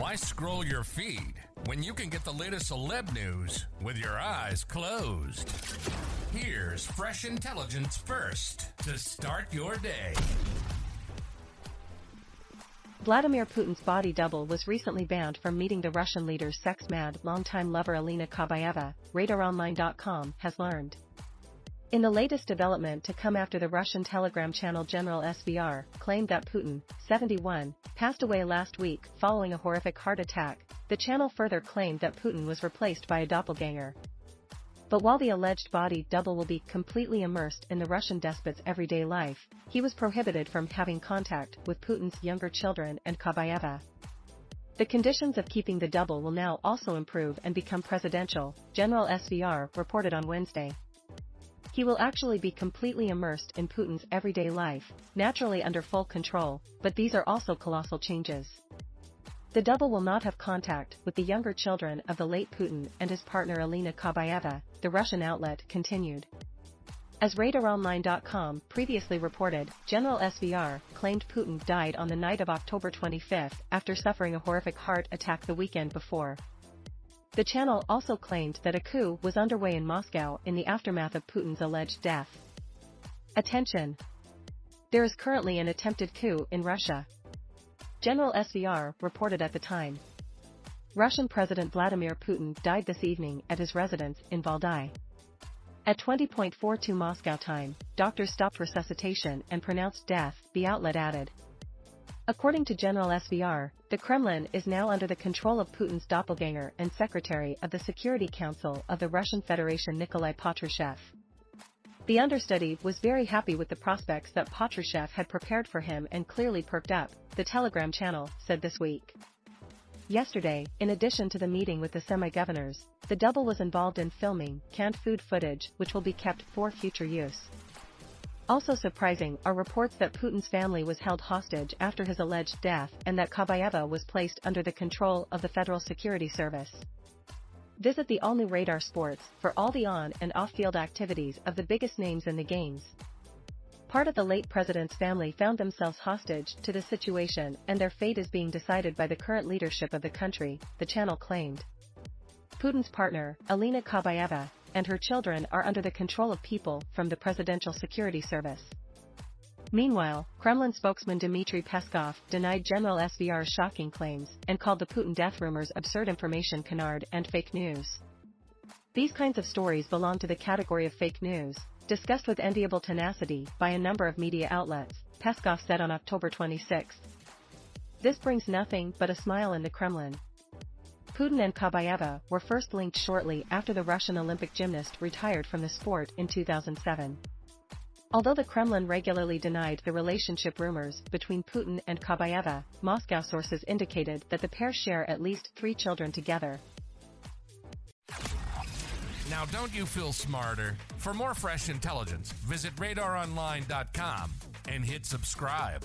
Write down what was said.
Why scroll your feed when you can get the latest celeb news with your eyes closed? Here's fresh intelligence first to start your day. Vladimir Putin's body double was recently banned from meeting the Russian leader's sex-mad longtime lover Alina Kabaeva, RadarOnline.com has learned. In the latest development to come after the Russian telegram channel General SVR claimed that Putin, 71, passed away last week following a horrific heart attack, the channel further claimed that Putin was replaced by a doppelganger. But while the alleged body double will be completely immersed in the Russian despot's everyday life, he was prohibited from having contact with Putin's younger children and Kabaeva. The conditions of keeping the double will now also improve and become presidential, General SVR reported on Wednesday. He will actually be completely immersed in Putin's everyday life, naturally under full control, but these are also colossal changes. The double will not have contact with the younger children of the late Putin and his partner Alina Kabaeva, the Russian outlet continued. As RadarOnline.com previously reported, General SVR claimed Putin died on the night of October 25 after suffering a horrific heart attack the weekend before. The channel also claimed that a coup was underway in Moscow in the aftermath of Putin's alleged death. Attention! There is currently an attempted coup in Russia. General SVR reported at the time. Russian President Vladimir Putin died this evening at his residence in Valdai. At 20.42 Moscow time, doctors stopped resuscitation and pronounced death, the outlet added. According to General SVR, the Kremlin is now under the control of Putin's doppelganger and secretary of the Security Council of the Russian Federation Nikolai Patrushev. The understudy was very happy with the prospects that Patrushev had prepared for him and clearly perked up, the Telegram channel said this week. Yesterday, in addition to the meeting with the semi-governors, the double was involved in filming canned food footage which will be kept for future use. Also surprising are reports that Putin's family was held hostage after his alleged death and that Kabaeva was placed under the control of the Federal Security Service. Visit the all-new Radar Sports for all the on- and off-field activities of the biggest names in the games. Part of the late president's family found themselves hostage to the situation and their fate is being decided by the current leadership of the country, the channel claimed. Putin's partner, Alina Kabaeva, and her children are under the control of people from the Presidential Security Service. Meanwhile, Kremlin spokesman Dmitry Peskov denied General SVR's shocking claims and called the Putin death rumors absurd information canard and fake news. These kinds of stories belong to the category of fake news, discussed with enviable tenacity by a number of media outlets, Peskov said on October 26. This brings nothing but a smile in the Kremlin, Putin and Kabaeva were first linked shortly after the Russian Olympic gymnast retired from the sport in 2007. Although the Kremlin regularly denied the relationship rumors between Putin and Kabaeva, Moscow sources indicated that the pair share at least three children together. Now, don't you feel smarter? For more fresh intelligence, visit radaronline.com and hit subscribe.